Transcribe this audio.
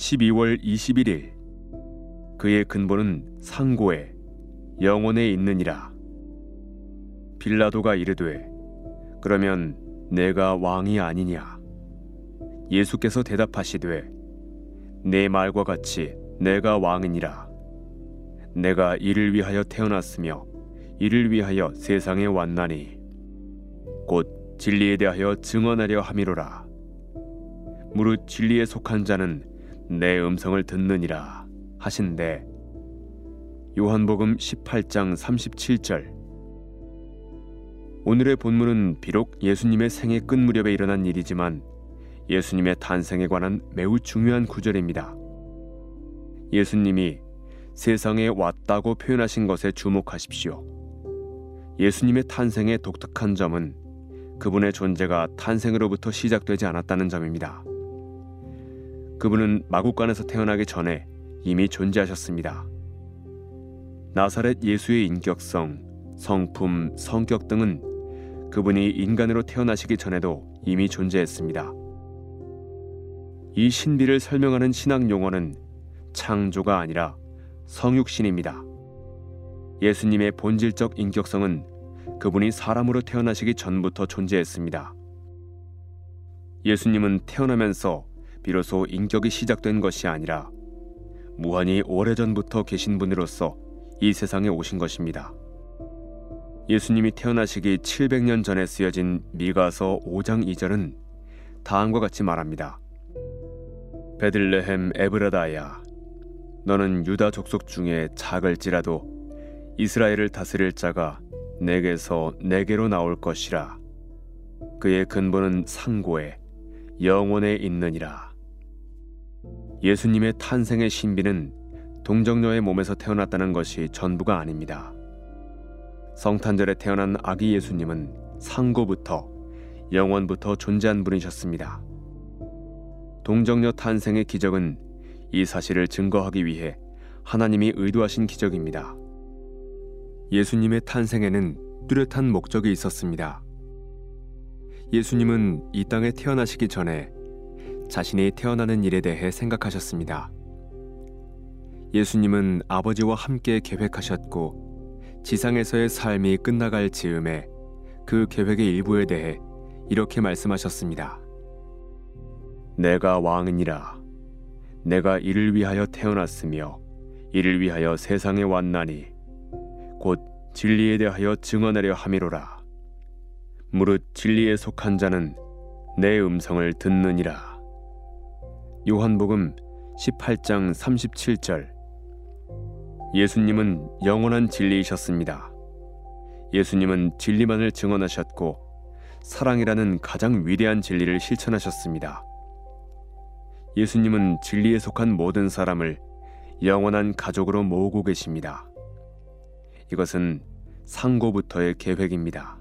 12월 21일 그의 근본은 상고에 영원에 있느니라. 빌라도가 이르되 그러면 내가 왕이 아니냐? 예수께서 대답하시되 내 말과 같이 내가 왕이니라. 내가 이를 위하여 태어났으며 이를 위하여 세상에 왔나니 곧 진리에 대하여 증언하려 함이로라. 무릇 진리에 속한 자는 내 음성을 듣느니라 하신대 요한복음 18장 37절 오늘의 본문은 비록 예수님의 생애 끝 무렵에 일어난 일이지만 예수님의 탄생에 관한 매우 중요한 구절입니다. 예수님이 세상에 왔다고 표현하신 것에 주목하십시오. 예수님의 탄생의 독특한 점은 그분의 존재가 탄생으로부터 시작되지 않았다는 점입니다. 그분은 마국간에서 태어나기 전에 이미 존재하셨습니다. 나사렛 예수의 인격성, 성품, 성격 등은 그분이 인간으로 태어나시기 전에도 이미 존재했습니다. 이 신비를 설명하는 신학 용어는 창조가 아니라 성육신입니다. 예수님의 본질적 인격성은 그분이 사람으로 태어나시기 전부터 존재했습니다. 예수님은 태어나면서 비로소 인격이 시작된 것이 아니라 무한히 오래전부터 계신 분으로서 이 세상에 오신 것입니다. 예수님이 태어나시기 700년 전에 쓰여진 미가서 5장 2절은 다음과 같이 말합니다. 베들레헴 에브라다야 너는 유다 족속 중에 작을지라도 이스라엘을 다스릴 자가 내게서 내게로 나올 것이라 그의 근본은 상고에 영원에 있느니라 예수님의 탄생의 신비는 동정녀의 몸에서 태어났다는 것이 전부가 아닙니다. 성탄절에 태어난 아기 예수님은 상고부터 영원부터 존재한 분이셨습니다. 동정녀 탄생의 기적은 이 사실을 증거하기 위해 하나님이 의도하신 기적입니다. 예수님의 탄생에는 뚜렷한 목적이 있었습니다. 예수님은 이 땅에 태어나시기 전에 자신이 태어나는 일에 대해 생각하셨습니다. 예수님은 아버지와 함께 계획하셨고 지상에서의 삶이 끝나갈 즈음에 그 계획의 일부에 대해 이렇게 말씀하셨습니다. 내가 왕이니라. 내가 이를 위하여 태어났으며 이를 위하여 세상에 왔나니 곧 진리에 대하여 증언하려 함이로라. 무릇 진리에 속한 자는 내 음성을 듣느니라. 요한복음 18장 37절 예수님은 영원한 진리이셨습니다. 예수님은 진리만을 증언하셨고 사랑이라는 가장 위대한 진리를 실천하셨습니다. 예수님은 진리에 속한 모든 사람을 영원한 가족으로 모으고 계십니다. 이것은 상고부터의 계획입니다.